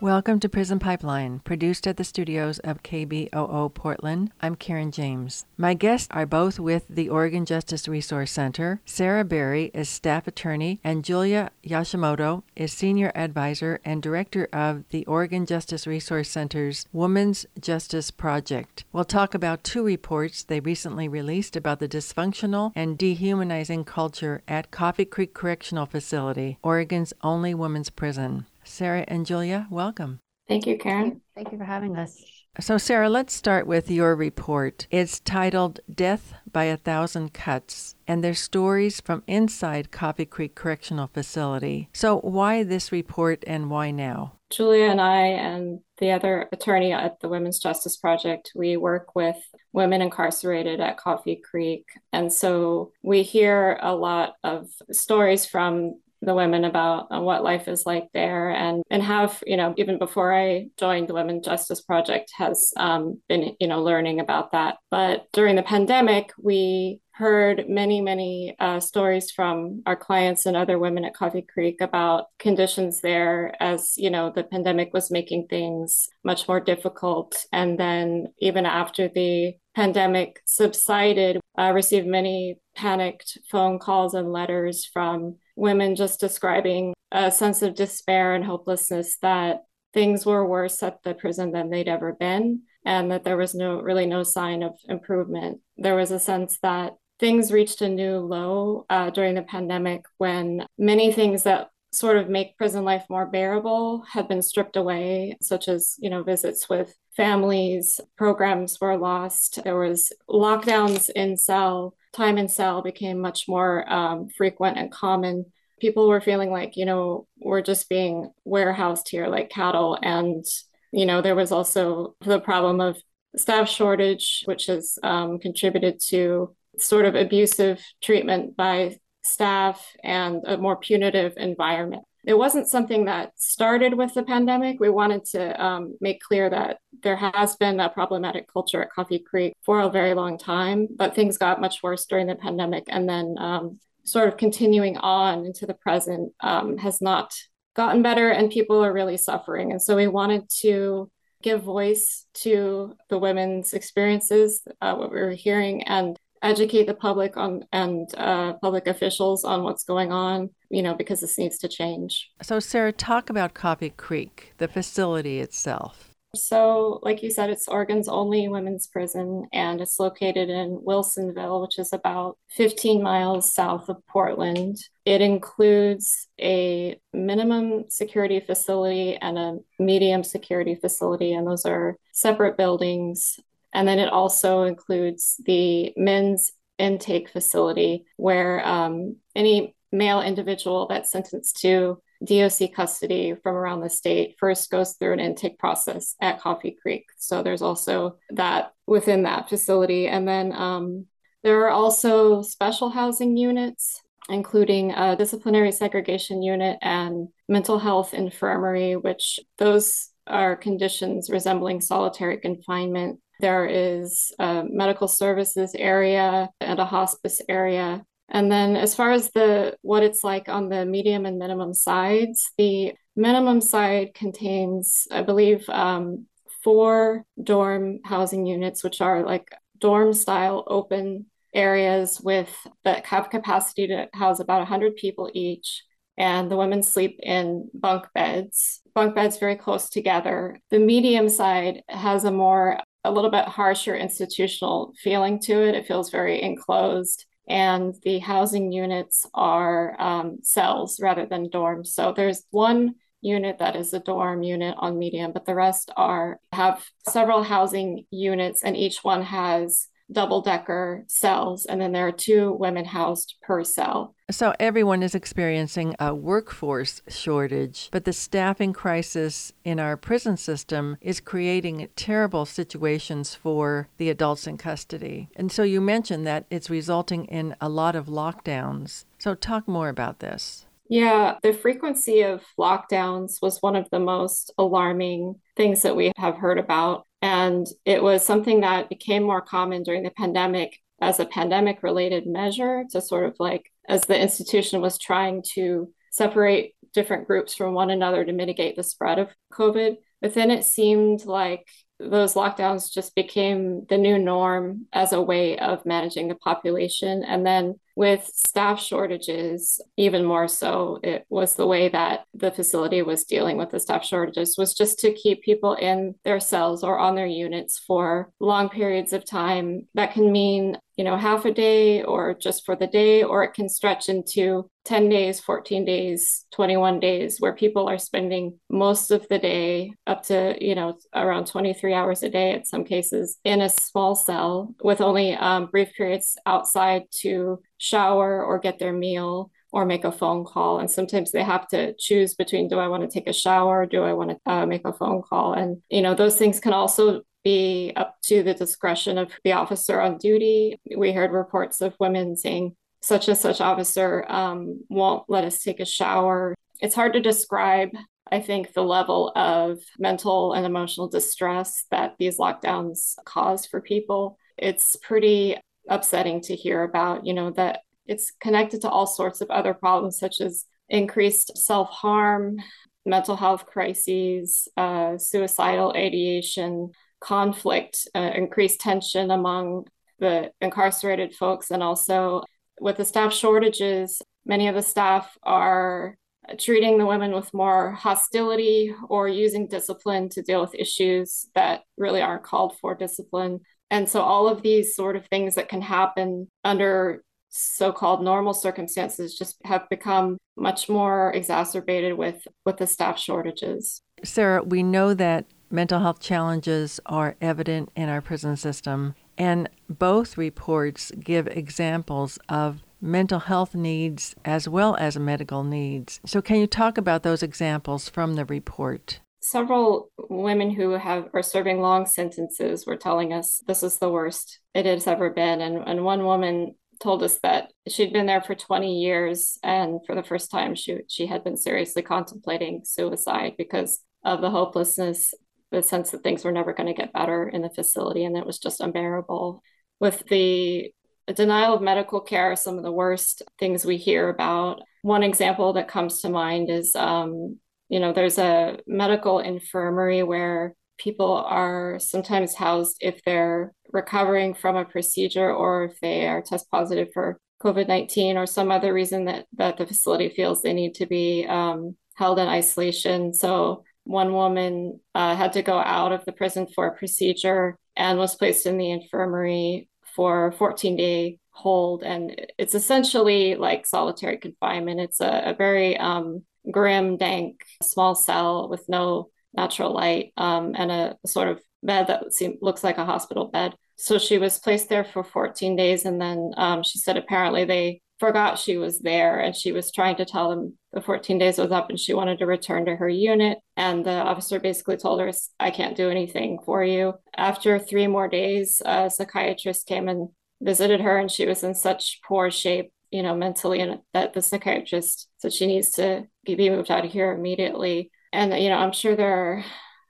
Welcome to Prison Pipeline, produced at the studios of KBOO Portland. I'm Karen James. My guests are both with the Oregon Justice Resource Center. Sarah Bieri is staff attorney, and Julia Yoshimoto is senior advisor and director of the Oregon Justice Resource Center's Women's Justice Project. We'll talk about two reports they recently released about the dysfunctional and dehumanizing culture at Coffee Creek Correctional Facility, Oregon's only women's prison. Sarah and Julia, welcome. Thank you, Karen. Thank you for having us. So, Sarah, let's start with your report. It's titled Death by a Thousand Cuts, and there's stories from inside Coffee Creek Correctional Facility. So, why this report and why now? Julia and I, and the other attorney at the Women's Justice Project, we work with women incarcerated at Coffee Creek. And so we hear a lot of stories from the women about uh, what life is like there. And and have you know even before i joined the women's justice project has um, been you know learning about that. But during the pandemic we heard many many uh, stories from our clients and other women at coffee creek about conditions there as you know the pandemic was making things much more difficult. And then even after the pandemic subsided i received many panicked phone calls and letters from women just describing a sense of despair and hopelessness that things were worse at the prison than they'd ever been and that there was no really no sign of improvement. There was a sense that things reached a new low uh, during the pandemic when many things that sort of make prison life more bearable had been stripped away such as you know visits with families programs were lost there was lockdowns in cell time in cell became much more um, frequent and common. People were feeling like, you know, we're just being warehoused here like cattle. And, you know, there was also the problem of staff shortage, which has um, contributed to sort of abusive treatment by staff and a more punitive environment it wasn't something that started with the pandemic. We wanted to um, make clear that there has been a problematic culture at Coffee Creek for a very long time, but things got much worse during the pandemic. And then, um, sort of continuing on into the present, um, has not gotten better, and people are really suffering. And so, we wanted to give voice to the women's experiences, uh, what we were hearing, and educate the public on and uh, public officials on what's going on you know because this needs to change. So sarah talk about coffee creek the facility itself. So like you said it's oregon's only women's prison and it's located in wilsonville which is about 15 miles south of portland. It includes a minimum security facility and a medium security facility and those are separate buildings and then it also includes the men's intake facility where um, any male individual that's sentenced to DOC custody from around the state first goes through an intake process at Coffee Creek. So there's also that within that facility. And then um, there are also special housing units, including a disciplinary segregation unit and mental health infirmary, which those are conditions resembling solitary confinement there is a medical services area and a hospice area. And then as far as the what it's like on the medium and minimum sides, the minimum side contains, I believe, um, four dorm housing units, which are like dorm style open areas with that have capacity to house about 100 people each. And the women sleep in bunk beds. Bunk beds very close together. The medium side has a more a little bit harsher institutional feeling to it. It feels very enclosed. And the housing units are um, cells rather than dorms. So there's one unit that is a dorm unit on medium, but the rest are have several housing units, and each one has double decker cells, and then there are two women housed per cell. So everyone is experiencing a workforce shortage, but the staffing crisis in our prison system is creating terrible situations for the adults in custody. And so you mentioned that it's resulting in a lot of lockdowns. So talk more about this. Yeah, the frequency of lockdowns was one of the most alarming things that we have heard about. And it was something that became more common during the pandemic as a pandemic related measure to sort of like, as the institution was trying to separate different groups from one another to mitigate the spread of COVID. But then it seemed like those lockdowns just became the new norm as a way of managing the population. And then with staff shortages, even more so, it was the way that the facility was dealing with the staff shortages was just to keep people in their cells or on their units for long periods of time. That can mean, you know, half a day or just for the day, or it can stretch into 10 days, 14 days, 21 days, where people are spending most of the day up to, you know, around 23 hours a day, in some cases, in a small cell with only um, brief periods outside to shower or get their meal or make a phone call. And sometimes they have to choose between do I want to take a shower? Do I want to uh, make a phone call? And, you know, those things can also be up to the discretion of the officer on duty. We heard reports of women saying, such and such officer um, won't let us take a shower. It's hard to describe, I think, the level of mental and emotional distress that these lockdowns cause for people. It's pretty upsetting to hear about, you know, that it's connected to all sorts of other problems, such as increased self harm, mental health crises, uh, suicidal ideation, conflict, uh, increased tension among the incarcerated folks, and also with the staff shortages, many of the staff are treating the women with more hostility or using discipline to deal with issues that really aren't called for discipline. And so all of these sort of things that can happen under so-called normal circumstances just have become much more exacerbated with with the staff shortages. Sarah, we know that mental health challenges are evident in our prison system and both reports give examples of mental health needs as well as medical needs. So can you talk about those examples from the report? Several women who have are serving long sentences were telling us this is the worst it has ever been. And, and one woman told us that she'd been there for 20 years and for the first time she she had been seriously contemplating suicide because of the hopelessness the sense that things were never going to get better in the facility and it was just unbearable. With the denial of medical care some of the worst things we hear about. One example that comes to mind is um, you know, there's a medical infirmary where people are sometimes housed if they're recovering from a procedure or if they are test positive for COVID 19 or some other reason that, that the facility feels they need to be um, held in isolation. So, one woman uh, had to go out of the prison for a procedure and was placed in the infirmary for a 14 day hold. And it's essentially like solitary confinement. It's a, a very um, grim, dank, small cell with no natural light um, and a sort of bed that looks like a hospital bed. So she was placed there for 14 days. And then um, she said apparently they forgot she was there and she was trying to tell them the 14 days was up and she wanted to return to her unit. And the officer basically told her, I can't do anything for you. After three more days, a psychiatrist came and visited her and she was in such poor shape you know, mentally, and that the psychiatrist said she needs to be moved out of here immediately. And, you know, I'm sure there are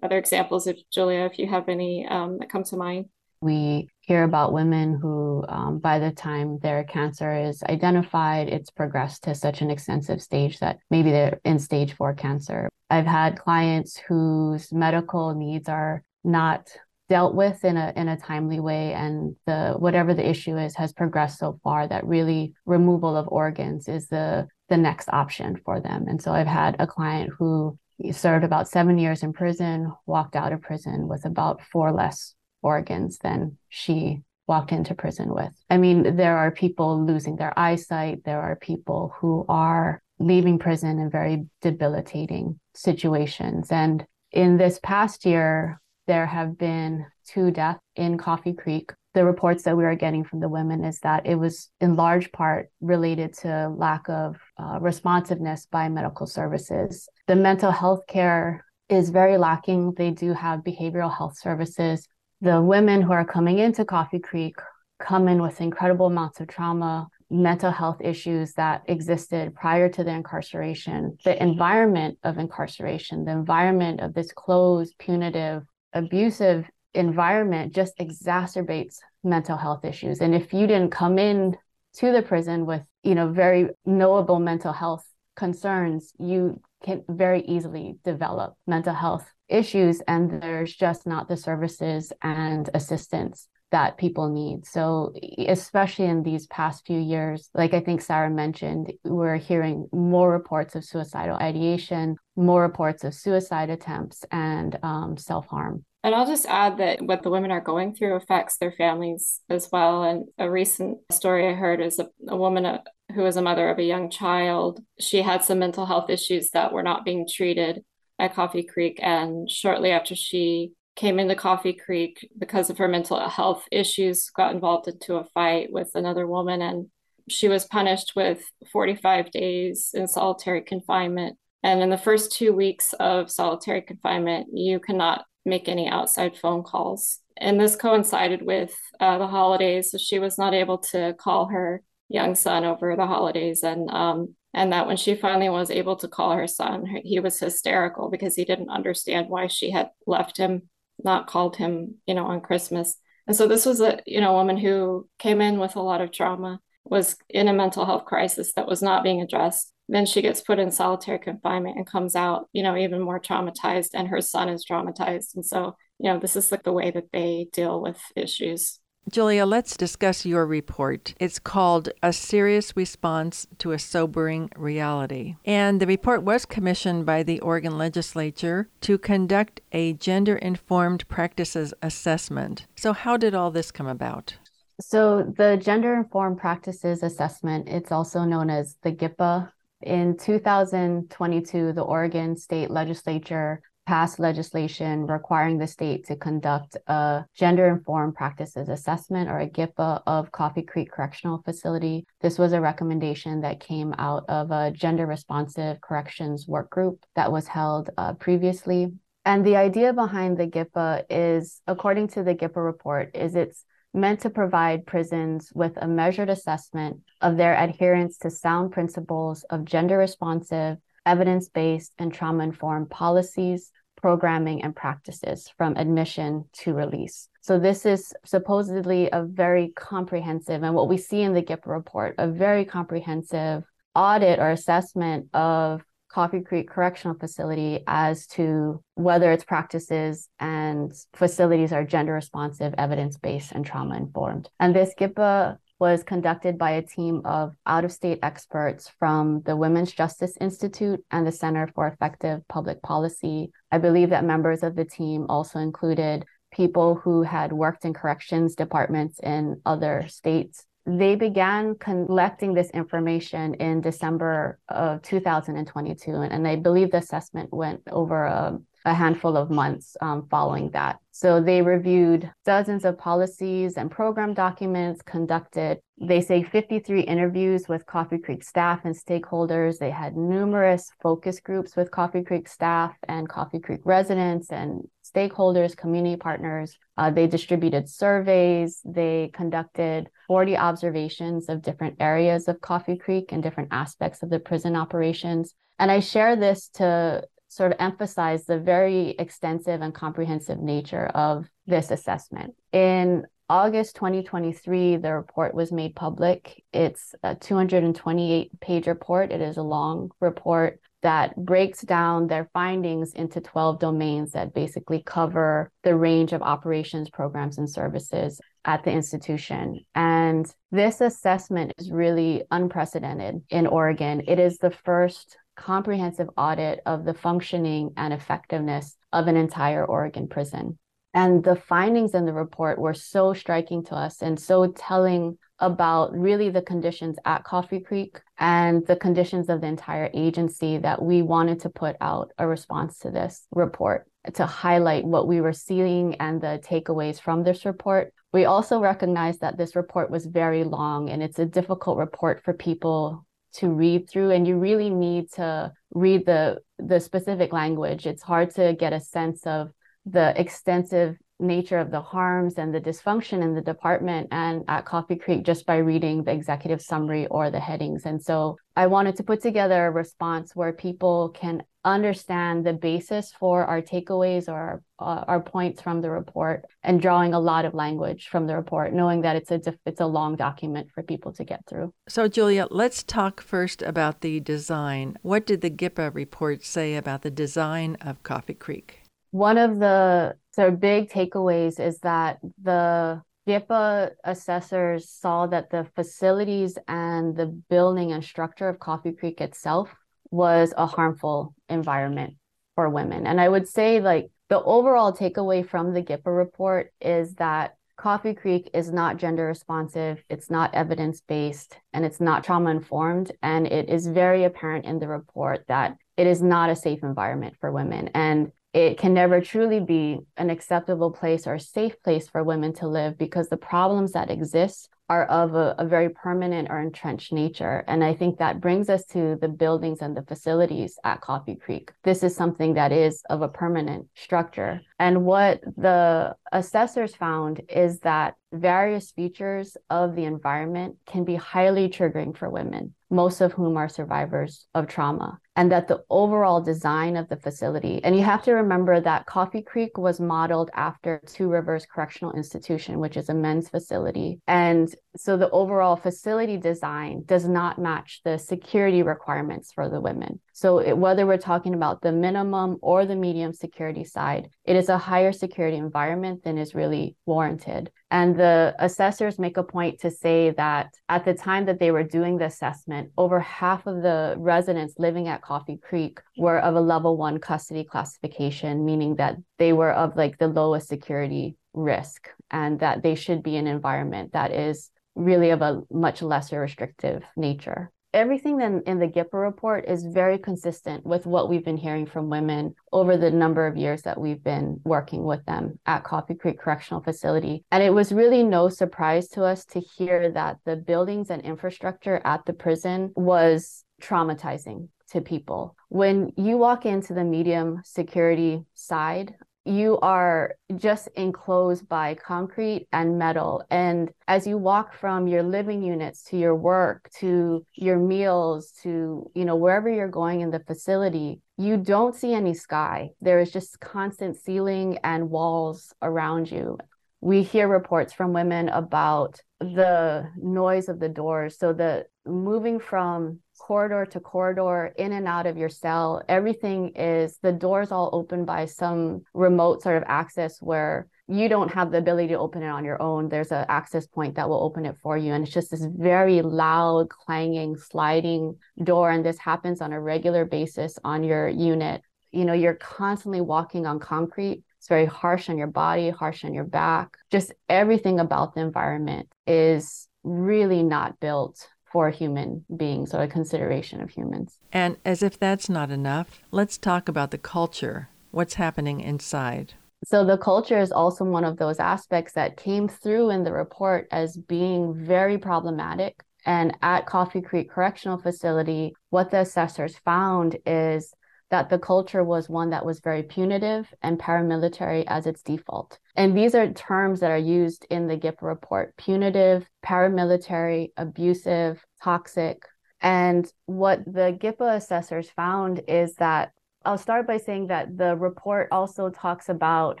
other examples if Julia, if you have any um, that come to mind. We hear about women who, um, by the time their cancer is identified, it's progressed to such an extensive stage that maybe they're in stage four cancer. I've had clients whose medical needs are not dealt with in a in a timely way and the whatever the issue is has progressed so far that really removal of organs is the the next option for them. And so i've had a client who served about 7 years in prison walked out of prison with about four less organs than she walked into prison with. I mean there are people losing their eyesight. There are people who are leaving prison in very debilitating situations. And in this past year there have been two deaths in Coffee Creek. The reports that we are getting from the women is that it was in large part related to lack of uh, responsiveness by medical services. The mental health care is very lacking. They do have behavioral health services. The women who are coming into Coffee Creek come in with incredible amounts of trauma, mental health issues that existed prior to the incarceration, the environment of incarceration, the environment of this closed, punitive, abusive environment just exacerbates mental health issues. And if you didn't come in to the prison with, you know, very knowable mental health concerns, you can very easily develop mental health issues, and there's just not the services and assistance that people need. So, especially in these past few years, like I think Sarah mentioned, we're hearing more reports of suicidal ideation, more reports of suicide attempts, and um, self harm. And I'll just add that what the women are going through affects their families as well. And a recent story I heard is a, a woman uh, who was a mother of a young child. She had some mental health issues that were not being treated at Coffee Creek. And shortly after she came into Coffee Creek because of her mental health issues, got involved into a fight with another woman, and she was punished with 45 days in solitary confinement. And in the first two weeks of solitary confinement, you cannot make any outside phone calls. And this coincided with uh, the holidays, so she was not able to call her young son over the holidays, and um, and that when she finally was able to call her son, he was hysterical because he didn't understand why she had left him not called him, you know, on Christmas. And so this was a, you know, woman who came in with a lot of trauma, was in a mental health crisis that was not being addressed. Then she gets put in solitary confinement and comes out, you know, even more traumatized, and her son is traumatized. And so, you know, this is like the way that they deal with issues. Julia, let's discuss your report. It's called A Serious Response to a Sobering Reality. And the report was commissioned by the Oregon legislature to conduct a gender informed practices assessment. So, how did all this come about? So, the Gender Informed Practices Assessment, it's also known as the GIPA. In 2022, the Oregon State Legislature passed legislation requiring the state to conduct a gender informed practices assessment or a GIPA of Coffee Creek Correctional Facility. This was a recommendation that came out of a gender responsive corrections work group that was held uh, previously. And the idea behind the GIPA is, according to the GIPA report, is it's meant to provide prisons with a measured assessment of their adherence to sound principles of gender responsive evidence based and trauma informed policies, programming, and practices from admission to release. So, this is supposedly a very comprehensive, and what we see in the GIPA report, a very comprehensive audit or assessment of Coffee Creek Correctional Facility as to whether its practices and facilities are gender responsive, evidence based, and trauma informed. And this GIPA was conducted by a team of out of state experts from the Women's Justice Institute and the Center for Effective Public Policy. I believe that members of the team also included people who had worked in corrections departments in other states. They began collecting this information in December of 2022, and I believe the assessment went over a a handful of months um, following that. So they reviewed dozens of policies and program documents, conducted, they say, 53 interviews with Coffee Creek staff and stakeholders. They had numerous focus groups with Coffee Creek staff and Coffee Creek residents and stakeholders, community partners. Uh, they distributed surveys. They conducted 40 observations of different areas of Coffee Creek and different aspects of the prison operations. And I share this to sort of emphasize the very extensive and comprehensive nature of this assessment. In August 2023, the report was made public. It's a 228 page report. It is a long report that breaks down their findings into 12 domains that basically cover the range of operations, programs, and services at the institution. And this assessment is really unprecedented in Oregon. It is the first comprehensive audit of the functioning and effectiveness of an entire Oregon prison. And the findings in the report were so striking to us and so telling about really the conditions at Coffee Creek and the conditions of the entire agency that we wanted to put out a response to this report to highlight what we were seeing and the takeaways from this report. We also recognize that this report was very long and it's a difficult report for people to read through and you really need to read the the specific language it's hard to get a sense of the extensive nature of the harms and the dysfunction in the department and at Coffee Creek just by reading the executive summary or the headings. And so I wanted to put together a response where people can understand the basis for our takeaways or our, uh, our points from the report and drawing a lot of language from the report knowing that it's a it's a long document for people to get through. So julia let's talk first about the design. What did the GIPA report say about the design of coffee creek? One of the so big takeaways is that the GIPA assessors saw that the facilities and the building and structure of Coffee Creek itself was a harmful environment for women. And I would say, like, the overall takeaway from the GIPA report is that Coffee Creek is not gender responsive, it's not evidence based, and it's not trauma informed. And it is very apparent in the report that it is not a safe environment for women. And it can never truly be an acceptable place or a safe place for women to live because the problems that exist are of a, a, very permanent or entrenched nature. And I think that brings us to the buildings and the facilities at Coffee Creek. This is something that is of a permanent structure. And what the assessors found is that various features of the environment can be highly triggering for women, most of whom are survivors of trauma and that the overall design of the facility, and you have to remember that Coffee Creek was modeled after Two Rivers Correctional Institution, which is a men's facility. And so the overall facility design does not match the security requirements for the women. So it, whether we're talking about the minimum or the medium security side, it is a higher security environment than is really warranted. And the assessors make a point to say that at the time that they were doing the assessment, over half of the residents living at Coffee Creek were of a level one custody classification, meaning that they were of like the lowest security risk and that they should be an environment that is really of a much lesser restrictive nature everything in, in the GIPA report is very consistent with what we've been hearing from women over the number of years that we've been working with them at Coffee Creek Correctional Facility. And it was really no surprise to us to hear that the buildings and infrastructure at the prison was traumatizing to people. When you walk into the medium security side you are just enclosed by concrete and metal. And as you walk from your living units to your work, to your meals, to, you know, wherever you're going in the facility, you don't see any sky. There is just constant ceiling and walls around you. We hear reports from women about the noise of the doors. So the moving from corridor to corridor, in and out of your cell. Everything is the doors all open by some remote sort of access where you don't have the ability to open it on your own. There's an access point that will open it for you. And it's just this very loud, clanging, sliding door. And this happens on a regular basis on your unit. You know, you're constantly walking on concrete. It's very harsh on your body, harsh on your back. Just everything about the environment is really not built for human beings or a consideration of humans. And as if that's not enough, let's talk about the culture. What's happening inside? So, the culture is also one of those aspects that came through in the report as being very problematic. And at Coffee Creek Correctional Facility, what the assessors found is that the culture was one that was very punitive and paramilitary as its default. And these are terms that are used in the GIPA report punitive, paramilitary, abusive, toxic. And what the GIPA assessors found is that I'll start by saying that the report also talks about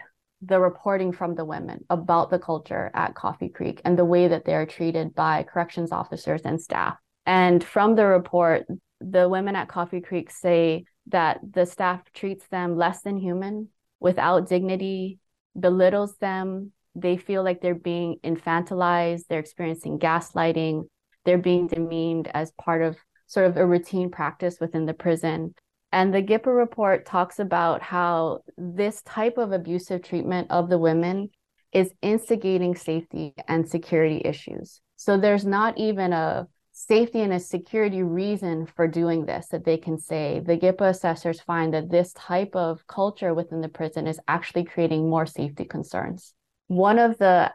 the reporting from the women about the culture at Coffee Creek and the way that they are treated by corrections officers and staff. And from the report, the women at Coffee Creek say that the staff treats them less than human, without dignity, belittles them. They feel like they're being infantilized, they're experiencing gaslighting, they're being demeaned as part of sort of a routine practice within the prison. And the GIPA report talks about how this type of abusive treatment of the women is instigating safety and security issues. So there's not even a safety and a security reason for doing this that they can say the GIPA assessors find that this type of culture within the prison is actually creating more safety concerns. One of the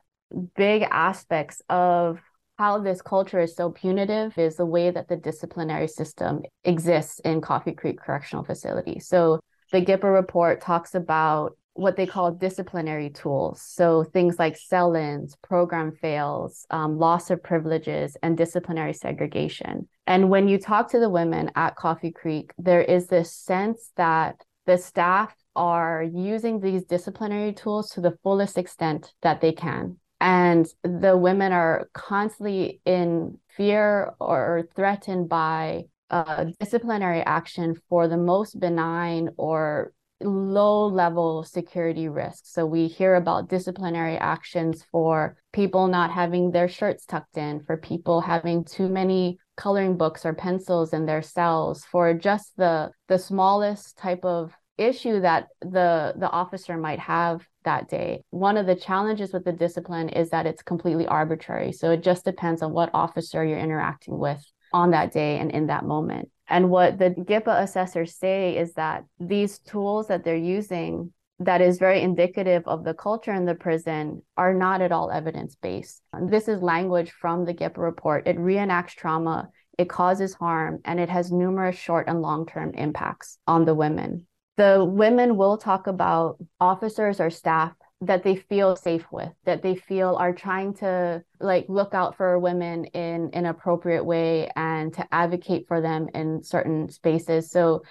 big aspects of how this culture is so punitive is the way that the disciplinary system exists in Coffee Creek Correctional Facility. So the GIPA report talks about what they call disciplinary tools. So things like cell ins, program fails, um, loss of privileges, and disciplinary segregation. And when you talk to the women at Coffee Creek, there is this sense that the staff are using these disciplinary tools to the fullest extent that they can. And the women are constantly in fear or threatened by uh, disciplinary action for the most benign or low level security risks. So we hear about disciplinary actions for people not having their shirts tucked in, for people having too many coloring books or pencils in their cells, for just the the smallest type of issue that the the officer might have that day. One of the challenges with the discipline is that it's completely arbitrary. So it just depends on what officer you're interacting with on that day and in that moment. And what the GIPA assessors say is that these tools that they're using that is very indicative of the culture in the prison are not at all evidence based. This is language from the GIPA report. It reenacts trauma, it causes harm, and it has numerous short and long term impacts on the women. The women will talk about officers or staff that they feel safe with that they feel are trying to like look out for women in an appropriate way and to advocate for them in certain spaces so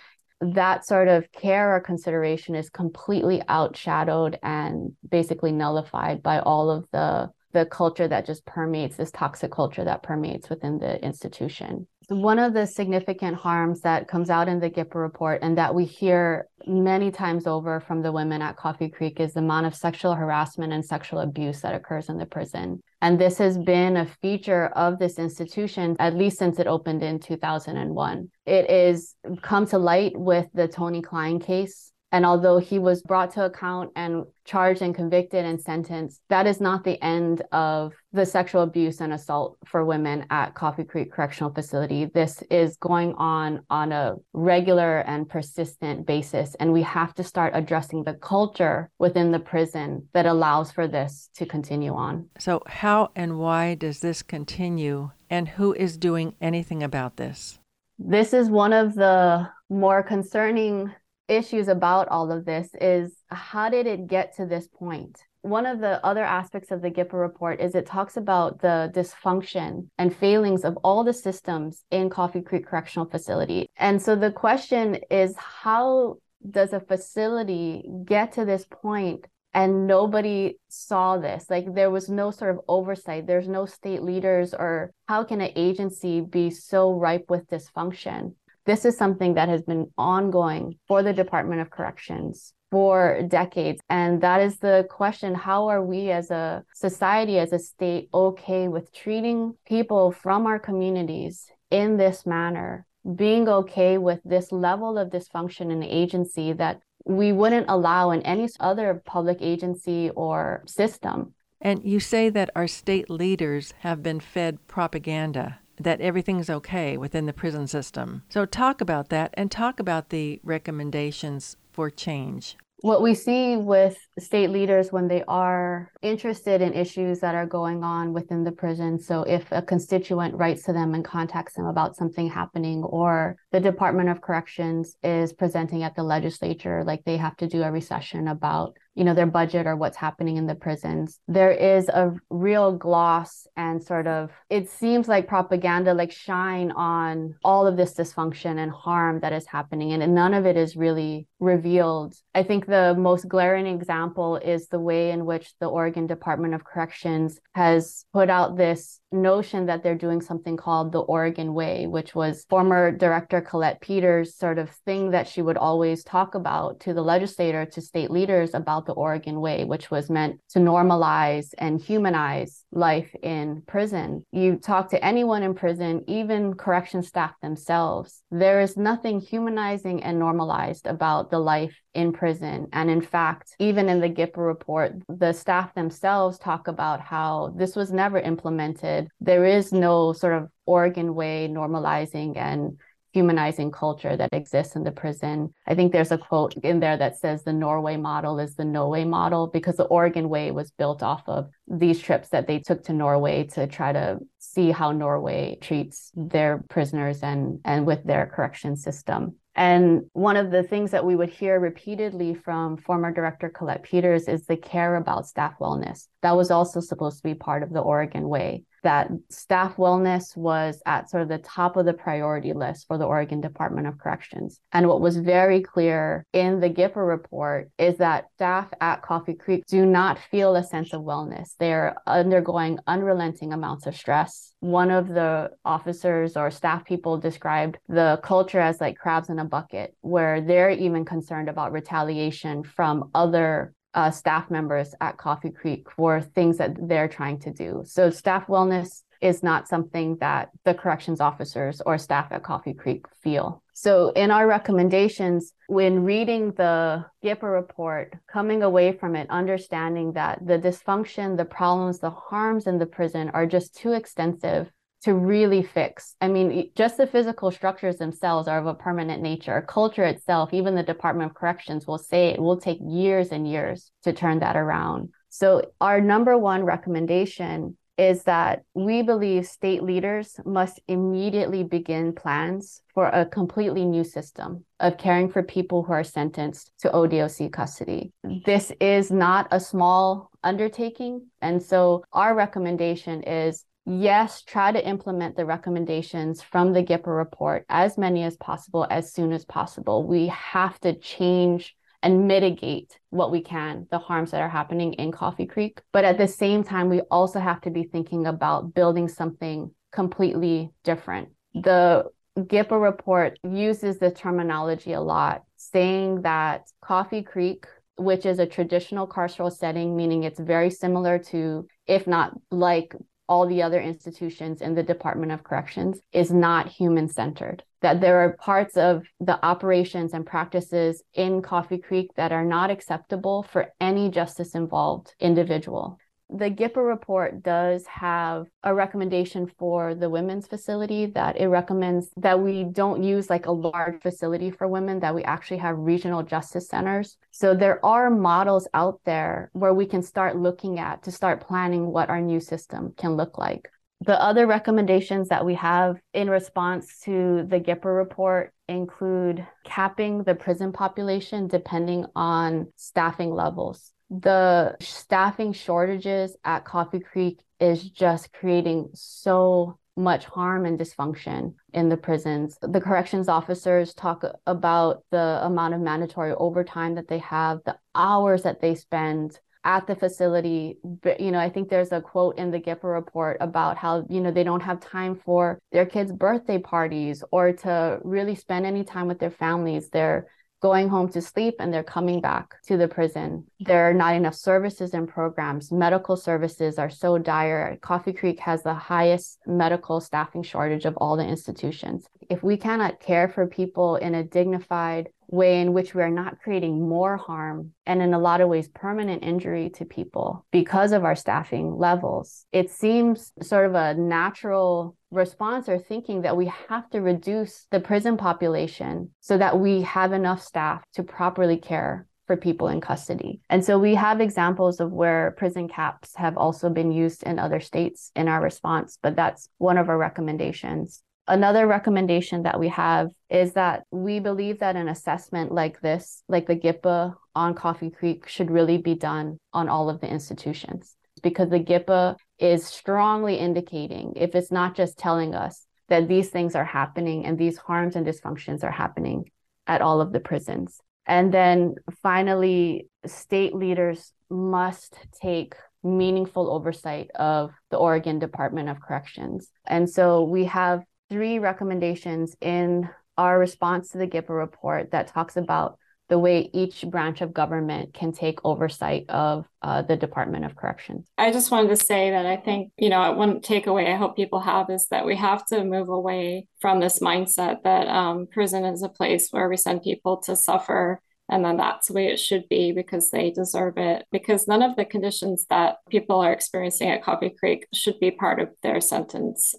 that sort of care or consideration is completely outshadowed and basically nullified by all of the the culture that just permeates this toxic culture that permeates within the institution. One of the significant harms that comes out in the GIPA report and that we hear many times over from the women at Coffee Creek is the amount of sexual harassment and sexual abuse that occurs in the prison. And this has been a feature of this institution at least since it opened in 2001. It is come to light with the Tony Klein case and although he was brought to account and charged and convicted and sentenced, that is not the end of the sexual abuse and assault for women at Coffee Creek Correctional Facility. This is going on on a regular and persistent basis. And we have to start addressing the culture within the prison that allows for this to continue on. So, how and why does this continue? And who is doing anything about this? This is one of the more concerning issues about all of this is how did it get to this point? One of the other aspects of the GIPA report is it talks about the dysfunction and failings of all the systems in Coffee Creek Correctional Facility. And so the question is how does a facility get to this point and nobody saw this like there was no sort of oversight there's no state leaders or how can an agency be so ripe with dysfunction this is something that has been ongoing for the Department of Corrections for decades. And that is the question how are we as a society, as a state, okay with treating people from our communities in this manner? Being okay with this level of dysfunction in the agency that we wouldn't allow in any other public agency or system. And you say that our state leaders have been fed propaganda that everything's okay within the prison system. So, talk about that and talk about the recommendations for change. What we see with state leaders when they are interested in issues that are going on within the prison. So, if a constituent writes to them and contacts them about something happening, or the Department of Corrections is presenting at the legislature, like they have to do every session about you know their budget or what's happening in the prisons. There is a real gloss and sort of it seems like propaganda like shine on all of this dysfunction and harm that is happening and none of it is really revealed i think the most glaring example is the way in which the oregon department of corrections has put out this notion that they're doing something called the Oregon Way, which was former director Colette Peters' sort of thing that she would always talk about to the legislator, to state leaders about the Oregon Way, which was meant to normalize and humanize life in prison. You talk to anyone in prison, even correction staff themselves, there is nothing humanizing and normalized about the life in prison. And in fact, even in the GIPA report, the staff themselves talk about how this was never implemented. There is no sort of Oregon way normalizing and humanizing culture that exists in the prison. I think there's a quote in there that says the Norway model is the no way model because the Oregon way was built off of these trips that they took to Norway to try to see how Norway treats their prisoners and and with their correction system. And one of the things that we would hear repeatedly from former director Colette Peters is the care about staff wellness. That was also supposed to be part of the Oregon Way that staff wellness was at sort of the top of the priority list for the Oregon Department of Corrections. And what was very clear in the GIPA report is that staff at Coffee Creek do not feel a sense of wellness. They're undergoing unrelenting amounts of stress. One of the officers or staff people described the culture as like crabs in a bucket, where they're even concerned about retaliation from other uh, staff members at Coffee Creek for things that they're trying to do. So, staff wellness is not something that the corrections officers or staff at Coffee Creek feel. So, in our recommendations, when reading the GIPA report, coming away from it, understanding that the dysfunction, the problems, the harms in the prison are just too extensive to really fix. I mean, just the physical structures themselves are of a permanent nature. Culture itself, even the Department of Corrections will say it will take years and years to turn that around. So, our number one recommendation is that we believe state leaders must immediately begin plans for a completely new system of caring for people who are sentenced to ODOC custody. This is not a small undertaking. And so, our recommendation is yes, try to implement the recommendations from the GIPA report as many as possible, as soon as possible. We have to change and mitigate what we can, the harms that are happening in Coffee Creek. But at the same time, we also have to be thinking about building something completely different. The GIPA report uses the terminology a lot, saying that Coffee Creek which is a traditional carceral setting, meaning it's very similar to, if not like all the other institutions in the Department of Corrections is not human centered. That there are parts of the operations and practices in Coffee Creek that are not acceptable for any justice involved individual. The GIPA report does have a recommendation for the women's facility that it recommends that we don't use like a large facility for women, that we actually have regional justice centers. So there are models out there where we can start looking at to start planning what our new system can look like. The other recommendations that we have in response to the GIPA report include capping the prison population depending on staffing levels the staffing shortages at Coffee Creek is just creating so much harm and dysfunction in the prisons. The corrections officers talk about the amount of mandatory overtime that they have, the hours that they spend at the facility. You know, I think there's a quote in the GIPA report about how, you know, they don't have time for their kids' birthday parties or to really spend any time with their families. They're going home to sleep and they're coming back to the prison. There are not enough services and programs. Medical services are so dire. Coffee Creek has the highest medical staffing shortage of all the institutions. If we cannot care for people in a dignified way in which we are not creating more harm and in a lot of ways permanent injury to people because of our staffing levels, it seems sort of a natural response or thinking that we have to reduce the prison population so that we have enough staff to properly care for people in custody. And so we have examples of where prison caps have also been used in other states in our response, but that's one of our recommendations. Another recommendation that we have is that we believe that an assessment like this, like the GIPA on Coffee Creek, should really be done on all of the institutions because the GIPA is strongly indicating, if it's not just telling us that these things are happening and these harms and dysfunctions are happening at all of the prisons. And then finally, state leaders must take meaningful oversight of the Oregon Department of Corrections. And so we have three recommendations in our response to the GIPA report that talks about the way each branch of government can take oversight of uh, the Department of Corrections. I just wanted to say that I think, you know, one takeaway I hope people have is that we have to move away from this mindset that um, prison is a place where we send people to suffer and then that's the way it should be because they deserve it. Because none of the conditions that people are experiencing at Coffee Creek should be part of their sentence